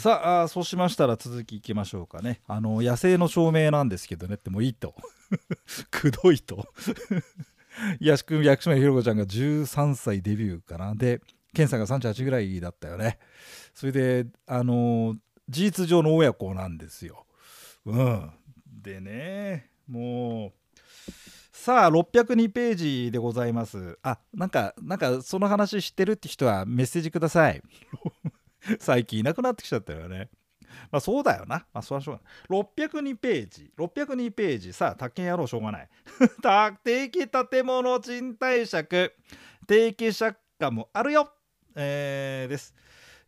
さあそうしましたら続きいきましょうかね。あの野生の証明なんですけどねってもういいと。くどいと。薬師薬師丸ひろ子ちゃんが13歳デビューかな。で健さんが38ぐらいだったよね。それであの事実上の親子なんですよ。うん。でねもうさあ602ページでございます。あなんかなんかその話知ってるって人はメッセージください。最近いなくなってきちゃったよねまあそうだよな。まあそれはしょうがない。602ページ。602ページ。さあ、宅建やろうしょうがない。定期建物賃貸借。定期借家もあるよ。えー、です。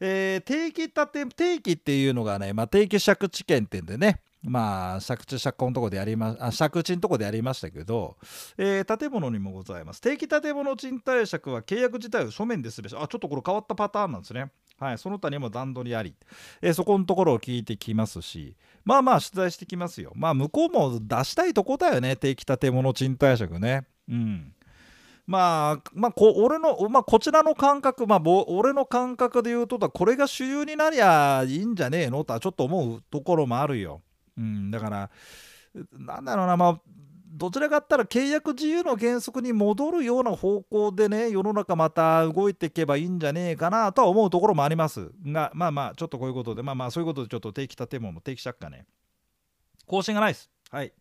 えー、定期建て、定期っていうのがね、まあ定期借地権ってんでね。まあ、借地借家のとこでやりま、あ借地のとこでやりましたけど、えー、建物にもございます。定期建物賃貸借は契約自体を書面ですべし。あ、ちょっとこれ変わったパターンなんですね。はい、その他にも段取りあり、えー、そこのところを聞いてきますし、まあまあ取材してきますよ。まあ向こうも出したいとこだよね、定期建物賃貸借ね。うん。まあ、まあ、こ俺の、まあ、こちらの感覚、まあ、俺の感覚で言うと、これが主流になりゃいいんじゃねえの？とはちょっと思うところもあるよ。うん、だから、なんだろうな、まあ、どちらかったら契約自由の原則に戻るような方向でね世の中また動いていけばいいんじゃねえかなとは思うところもあります。がまあまあちょっとこういうことでまあまあそういうことでちょっと定期建物の定期借家ね。更新がないです。はい。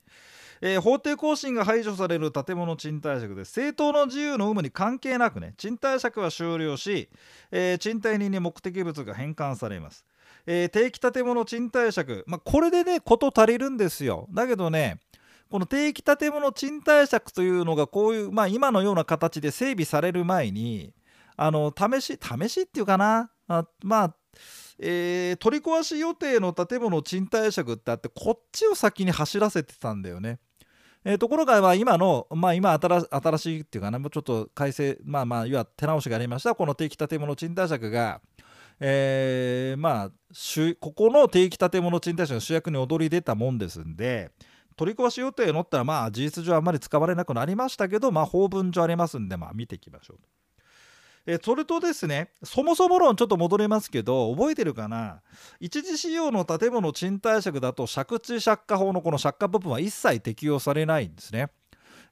えー、法定更新が排除される建物賃貸借で政党の自由の有無に関係なくね賃貸借は終了し、えー、賃貸人に目的物が返還されます、えー、定期建物賃貸借、まあ、これでね事足りるんですよ。だけどねこの定期建物賃貸借というのがこういう、まあ、今のような形で整備される前にあの試し試しっていうかなあまあえー、取り壊し予定の建物賃貸借ってあってこっちを先に走らせてたんだよね。えー、ところが、まあ、今の、まあ、今新しいっていうかなもうちょっと改正まあまあいわ手直しがありましたこの定期建物賃貸借が、えー、まあここの定期建物賃貸借の主役に躍り出たもんですんで取り壊し予定のったらまあ事実上あまり使われなくなりましたけどまあ法文上ありますんでまあ見ていきましょうえそれとですねそもそも論ちょっと戻りますけど覚えてるかな？一時使用の建物賃貸借だと借地借家法のこの借家部分は一切適用されないんですね。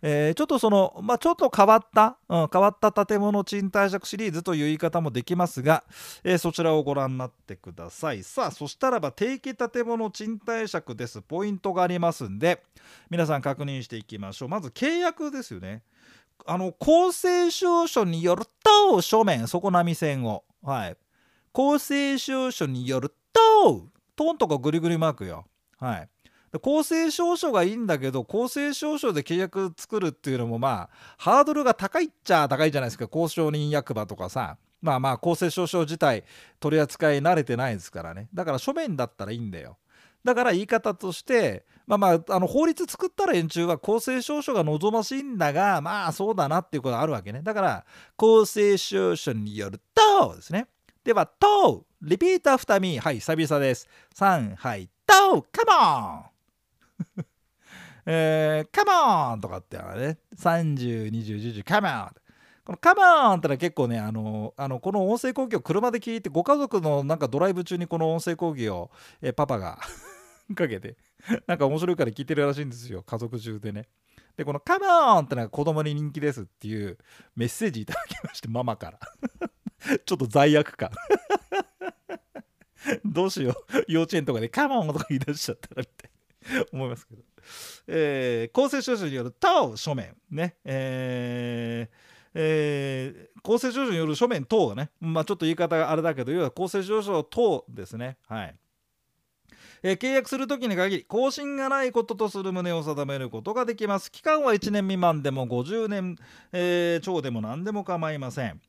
えー、ちょっとその、まあ、ちょっと変わった、うん、変わった建物賃貸借シリーズという言い方もできますが、えー、そちらをご覧になってください。さあ、そしたらば定期建物賃貸借です。ポイントがありますんで、皆さん確認していきましょう。まず契約ですよね。あの、公正証書によると、書面、底波線を。はい。公正証書によると、トーンとかグリグリマークよ。はい。公正証書がいいんだけど公正証書で契約作るっていうのもまあハードルが高いっちゃ高いじゃないですか。交渉人役場とかさ。まあまあ公正証書自体取り扱い慣れてないですからね。だから書面だったらいいんだよ。だから言い方としてまあまああの法律作った連中は公正証書が望ましいんだがまあそうだなっていうことがあるわけね。だから公正証書によるとですね。では「と」 repeat after me はい久々です。3はい「と」 come on えー、 come on とかってね、30、20、10、 come on この come on ってのは結構ね、あの、あのこの音声講義を車で聞いて、ご家族のなんかドライブ中にこの音声講義を、えー、パパが かけて、なんか面白いから聞いてるらしいんですよ、家族中でね。で、このカモンってのが子供に人気ですっていうメッセージいただきまして、ママから。ちょっと罪悪感どうしよう。幼稚園とかでカモンとか言い出しちゃったらみたいな。思いますけど、えー、公正証書による等書面ね。えーえー、公正証書による書面等がね、まあ、ちょっと言い方があれだけど要は公正証書等ですね。はい。えー、契約するときに限り更新がないこととする旨を定めることができます。期間は1年未満でも50年、えー、超でも何でも構いません。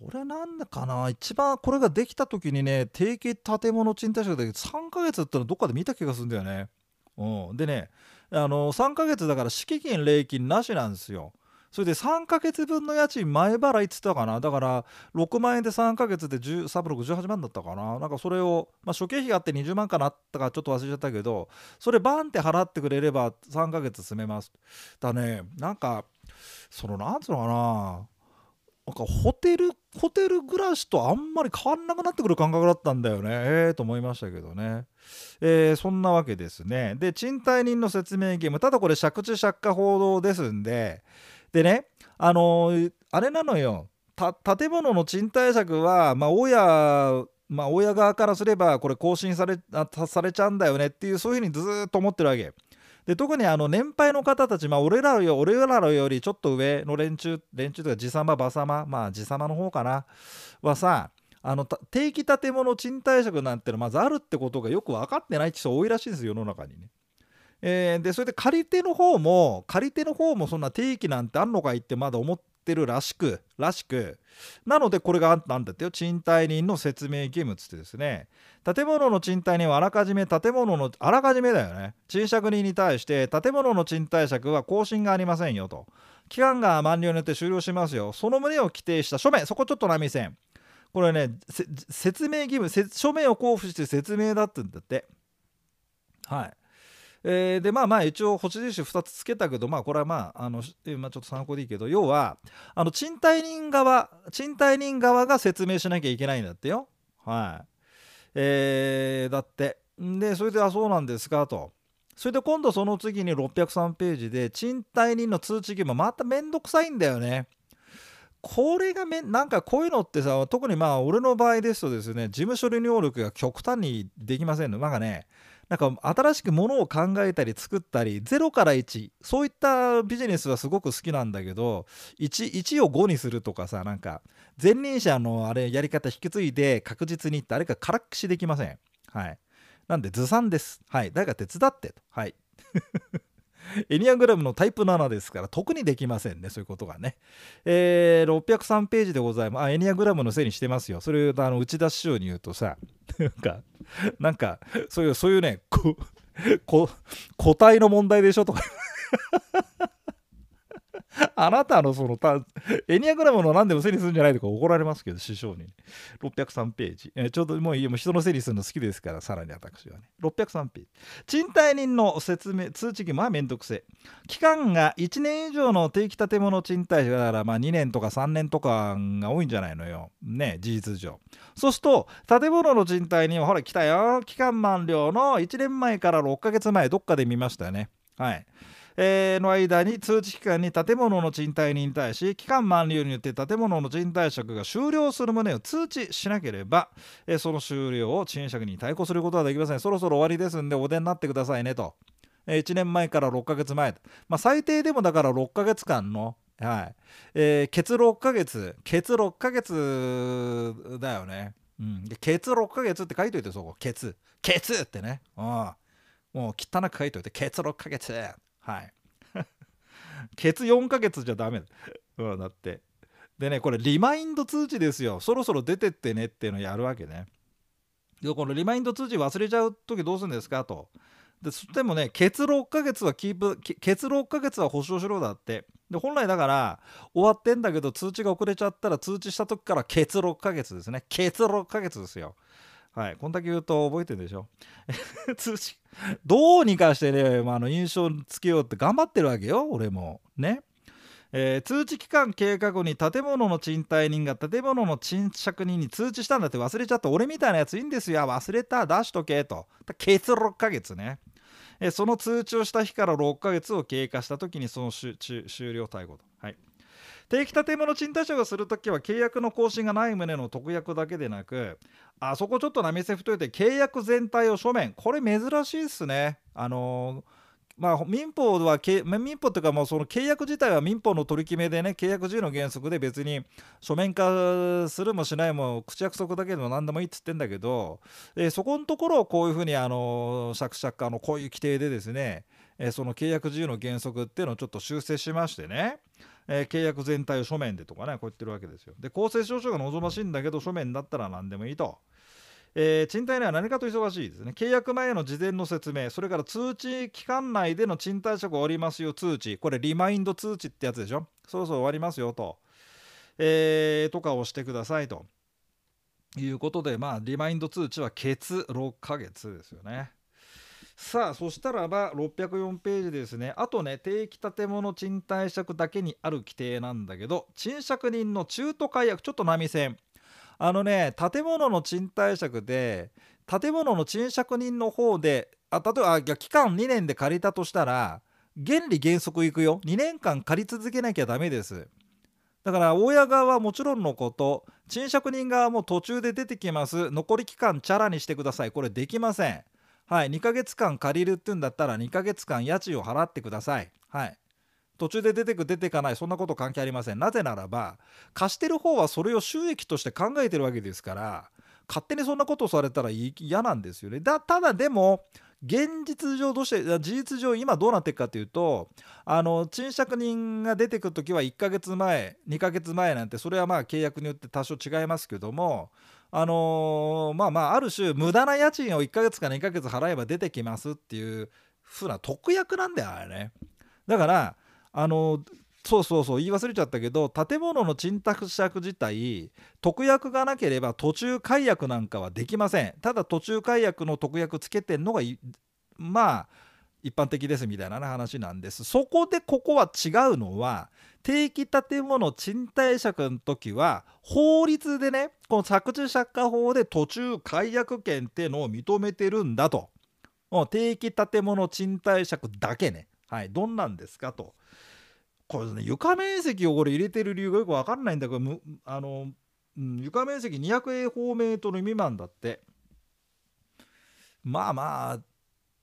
どれなんだかな？一番これができた時にね定期建物賃貸借で3ヶ月だってのどっかで見た気がするんだよね。うん、でねあの3ヶ月だから敷金礼金なしなんですよ。それで3ヶ月分の家賃前払いっつったかな。だから6万円で3ヶ月で1368万だったかな。なんかそれを、まあ、諸経費があって20万かなったかちょっと忘れちゃったけどそれバンって払ってくれれば3ヶ月住めます。だねなんかそのなんつうのかな。なんかホテルホテル暮らしとあんまり変わんなくなってくる感覚だったんだよね。ええー、と思いましたけどね、えー、そんなわけですね。で賃貸人の説明ゲーム。ただこれ借地借家報道ですんで。でねあのー、あれなのよ。建物の賃貸借はまあ大家まあ親側からすればこれ更新されされちゃうんだよねっていうそういうふうにずっと思ってるわけ。で特にあの年配の方たち、まあ、俺らよ俺らよりちょっと上の連中連中というか爺様馬様まあ爺様の方かなはさあの定期建物賃貸借なんてのまずあるってことがよく分かってない人多いらしいんですよ世の中にね。えー、でそれで借り手の方も借り手の方もそんな定期なんてあんのかいってまだ思ってるらしくらしくなのでこれがあったんだってよ賃貸人の説明義務つってですね。建物の賃貸人はあらかじめ建物のあらかじめだよね。賃借人に対して建物の賃貸借は更新がありませんよと。期間が満了によって終了しますよ。その旨を規定した書面そこちょっと波線。これね説明義務書面を交付して説明だってんだって。はい。えー、でまあまあ一応星印2つつけたけどまあこれはまああの、まあ、ちょっと参考でいいけど要はあの賃貸人側賃貸人側が説明しなきゃいけないんだってよ。はい。えー、だって。でそれであそうなんですかと。それで今度その次に603ページで賃貸人の通知義務まためんどくさいんだよね。これがめなんかこういうのってさ特にまあ俺の場合ですとですね事務処理能力が極端にできませんの。なんかねなんか新しくものを考えたり作ったり0から1そういったビジネスはすごく好きなんだけど 1, 1を5にするとかさなんか前任者のあれやり方引き継いで確実にってあれかからっくしできません。はい。なんでずさんです。はい。誰か手伝ってと。はい。エニアグラムのタイプ7ですから特にできませんねそういうことがね、えー、603ページでございますあエニアグラムのせいにしてますよそれをあの内田師匠に言うとさなんかなんかそういうそういうねここ個体の問題でしょとか あなたのそのたエニアグラムの何でも整理するんじゃないとか怒られますけど、師匠に。ね603ページ。えちょうどもういいもう人の整理するの好きですから、さらに私はね。603ページ。賃貸人の説明、通知義務はめんどくせえ。期間が1年以上の定期建物賃貸だから、まあ2年とか3年とかが多いんじゃないのよ。ね、事実上。そうすると、建物の賃貸人は、ほら来たよ。期間満了の1年前から6ヶ月前、どっかで見ましたよね。はい。の間に通知期間に建物の賃貸人に対し期間満了によって建物の賃貸借が終了する旨を通知しなければ、その終了を賃借に対抗することはできません。そろそろ終わりですんでお出になってくださいねと、えー、1年前から6ヶ月前、まあ、最低でもだから6ヶ月間のはい。えー、ケツ6ヶ月ケツ6ヶ月だよね、うん、ケツ6ヶ月って書いといてそこ。ケツ。ケツってね、うん、もう汚く書いといてケツ6ヶ月。はい。ケツ4ヶ月じゃダメ。だ、うん、だって。でねこれリマインド通知ですよ。そろそろ出てってねっていうのやるわけね。でこのリマインド通知忘れちゃう時どうするんですか？と。でそってもねケツ6ヶ月はキープケツ6ヶ月は保証しろだって。で本来だから終わってんだけど通知が遅れちゃったら通知した時からケツ6ヶ月ですね。ケツ6ヶ月ですよ。はい、こんだけ言うと覚えてるでしょ？通知どうにかしてね、まあ、の印象つけようって頑張ってるわけよ俺も。ね。えー、通知期間経過後に建物の賃貸人が建物の賃借人に通知したんだって忘れちゃった。俺みたいなやついいんですよ。忘れた。出しとけと。ケツ6ヶ月ね、えー、その通知をした日から6ヶ月を経過した時にその終了逮捕と。はい。定期建物賃貸借をするときは契約の更新がない旨の特約だけでなくあそこちょっと波せ太いて契約全体を書面。これ珍しいっすね。あのーまあ、民法は民法というかもうその契約自体は民法の取り決めでね契約自由の原則で別に書面化するもしないも口約束だけでも何でもいいっつってんだけど、え、そこのところをこういうふうにあの借借家のこういう規定でですね、え、その契約自由の原則っていうのをちょっと修正しましてね。えー、契約全体を書面でとかねこう言ってるわけですよで公正証書が望ましいんだけど書面だったら何でもいいと。えー、賃貸には何かと忙しいですね。契約前の事前の説明、それから通知期間内での賃貸借終わりますよ通知、これリマインド通知ってやつでしょ。そろそろ終わりますよと。えー、とかをしてくださいということで、まあ、リマインド通知はケツ6ヶ月ですよね。さあそしたらば604ページですねあとね定期建物賃貸借だけにある規定なんだけど賃借人の中途解約ちょっと波線。あのね建物の賃貸借で建物の賃借人の方であ例えばあ期間2年で借りたとしたら原理原則いくよ。2年間借り続けなきゃダメです。だから大家側はもちろんのこと賃借人側も途中で出てきます。残り期間チャラにしてください。これできません。はい2ヶ月間借りるって言うんだったら2ヶ月間家賃を払ってください。はい。途中で出てく出てかないそんなこと関係ありません。なぜならば貸してる方はそれを収益として考えてるわけですから勝手にそんなことをされたら嫌なんですよね。だただでも現実上どうして事実上今どうなっていくかというとあの賃借人が出てくる時は1ヶ月前2ヶ月前なんてそれはまあ契約によって多少違いますけどもあのー、まあまあある種無駄な家賃を1ヶ月か2ヶ月払えば出てきますっていう風な特約なんだよあれね。だからあのそうそうそう言い忘れちゃったけど建物の賃貸借自体特約がなければ途中解約なんかはできません。ただ途中解約の特約つけてんのがまあ一般的ですみたいな話なんです。そこでここは違うのは定期建物賃貸借の時は法律でねこの着地借家法で途中解約権っていうのを認めてるんだと。定期建物賃貸借だけね。はいどんなんですかと。これですね床面積をこれ入れてる理由がよく分かんないんだけどあの、うん、床面積200平方メートル未満だって。まあまあ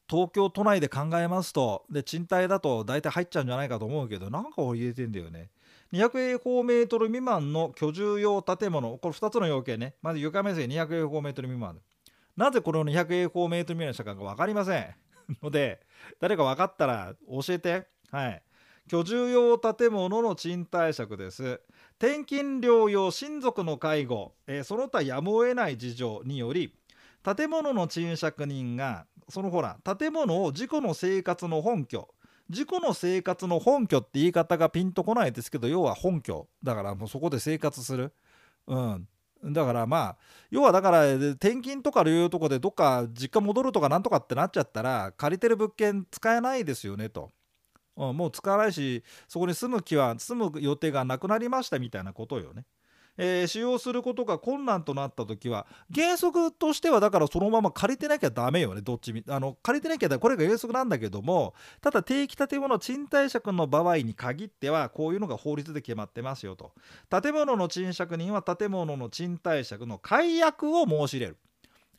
東京都内で考えますとで賃貸だと大体入っちゃうんじゃないかと思うけどなんか入れてんだよね。200平方メートル未満の居住用建物。これ2つの要件ね。まず床面積200平方メートル未満なぜこれを200平方メートル未満にしたか分かりません。ので誰か分かったら教えて。はい。居住用建物の賃貸借です。転勤療養親族の介護、えー、その他やむを得ない事情により建物の賃借人がそのほら建物を自己の生活の本拠自己の生活の本拠って言い方がピンとこないですけど要は本拠だからもうそこで生活するうんだからまあ要はだから転勤とか療養とかでどっか実家戻るとかなんとかってなっちゃったら借りてる物件使えないですよねと。うん、もう使わないしそこに住む気は住む予定がなくなりましたみたいなことよね。えー、使用することが困難となった時は原則としてはだからそのまま借りてなきゃダメよねどっちみあの借りてなきゃこれが原則なんだけどもただ定期建物賃貸借の場合に限ってはこういうのが法律で決まってますよと。建物の賃借人は建物の賃貸借の解約を申し入れる。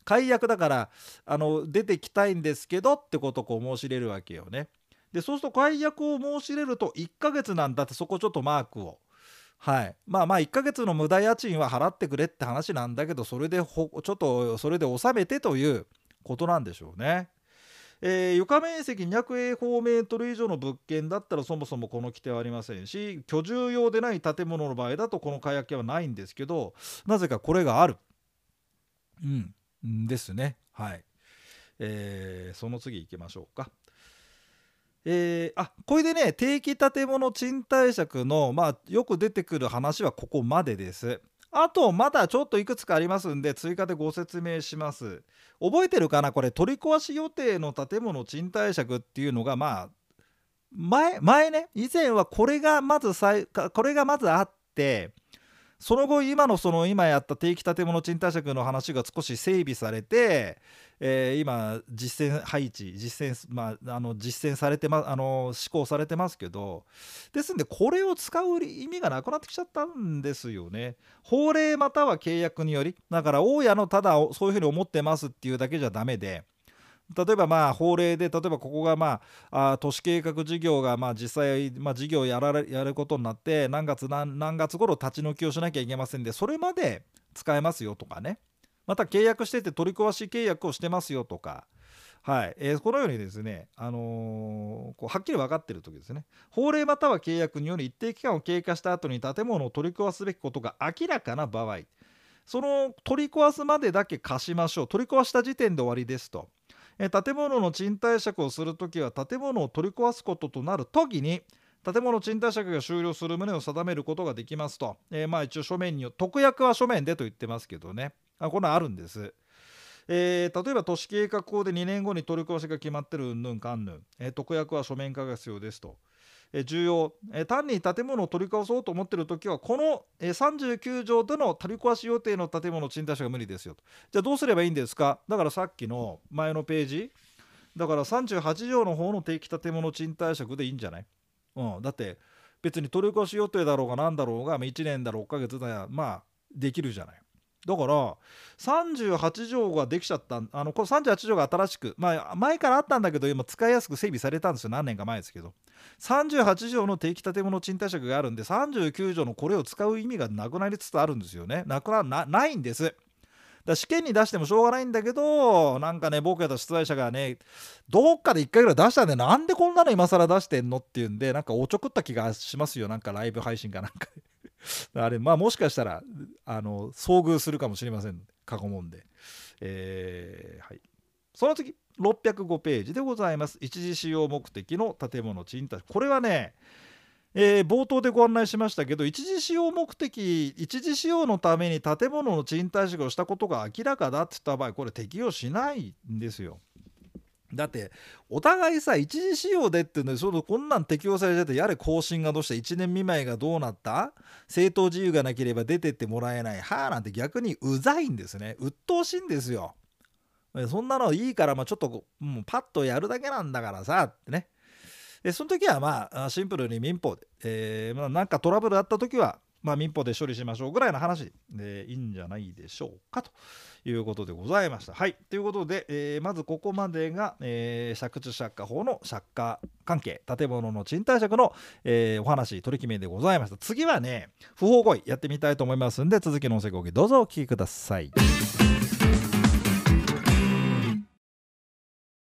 解約だからあの出てきたいんですけどってことをこう申し入れるわけよね。でそうすると解約を申し入れると1ヶ月なんだってそこちょっとマークを。はい、まあまあ1ヶ月の無駄家賃は払ってくれって話なんだけどそれでほちょっとそれで納めてということなんでしょうね。えー、床面積200平方メートル以上の物件だったらそもそもこの規定はありませんし居住用でない建物の場合だとこの解約はないんですけどなぜかこれがある。うん、ですね。はい。えー、その次行きましょうか。えー、あこれでね定期建物賃貸借の、まあ、よく出てくる話はここまでです。あとまだちょっといくつかありますんで追加でご説明します。覚えてるかな？これ取り壊し予定の建物賃貸借っていうのがまあ前前ね以前はこれがまずこれがまずあってその後今のその今やった定期建物賃貸借の話が少し整備されて、えー、今実践配置実践,、まあ、あの実践されてまあの施行されてますけどですんでこれを使う意味がなくなってきちゃったんですよね。法令または契約によりだから大家のただそういうふうに思ってますっていうだけじゃダメで。例えばまあ法令で例えばここがまああ都市計画事業がまあ実際まあ事業をやられやることになって何月何何月頃立ち退きをしなきゃいけませんでそれまで使えますよとかね。また契約してて取り壊し契約をしてますよとか。はい。えー、このようにですね、あのー、こうはっきり分かっている時ですね。法令または契約により一定期間を経過した後に建物を取り壊すべきことが明らかな場合。その取り壊すまでだけ貸しましょう。取り壊した時点で終わりですと。え建物の賃貸借をするときは建物を取り壊すこととなるときに建物賃貸借が終了する旨を定めることができますと、えー、まあ一応書面によ特約は書面でと言ってますけどねあこれあるんです。えー例えば都市計画法で2年後に取り壊しが決まってるうんぬんかんぬん、えー特約は書面化が必要ですと。重要、え単に建物を取り壊そうと思っている時はこの、え39条での取り壊し予定の建物賃貸借が無理ですよと。じゃあどうすればいいんですか？だからさっきの前のページ。だから38条の方の定期建物賃貸借でいいんじゃない、うん、だって別に取り壊し予定だろうが何だろうが1年だ6ヶ月だやまあできるじゃない。だから38条ができちゃったあのこの38条が新しくまあ前からあったんだけど今使いやすく整備されたんですよ何年か前ですけど。38条の定期建物賃貸借があるんで39条のこれを使う意味がなくなりつつあるんですよね。なくななないんです。だ試験に出してもしょうがないんだけどなんかね僕やった出題者がねどっかで1回ぐらい出したんでなんでこんなの今更出してんのっていうんでなんかおちょくった気がしますよ。なんかライブ配信かなんか あれまあもしかしたらあの遭遇するかもしれません。過去問で、えーはい、その次605ページでございます。一時使用目的の建物賃貸これはねえー冒頭でご案内しましたけど一時使用目的一時使用のために建物の賃貸借をしたことが明らかだって言った場合これ適用しないんですよ。だってお互いさ一時使用でっていうのでそのこんなん適用されちゃってやれ更新がどうした1年未満がどうなった正当自由がなければ出てってもらえないはあなんて逆にうざいんですね鬱陶しいんですよ。そんなのいいからまあちょっともうパッとやるだけなんだからさってね。でその時はまあシンプルに民法で、えーま、なんかトラブルあった時は、まあ、民法で処理しましょうぐらいの話でいいんじゃないでしょうかということでございました。はいということで、えーまずここまでが、えー借地借家法の借家関係建物の賃貸借の、えーお話取り決めでございました。次はね不法行為やってみたいと思いますんで続きの音声講義どうぞお聞きください。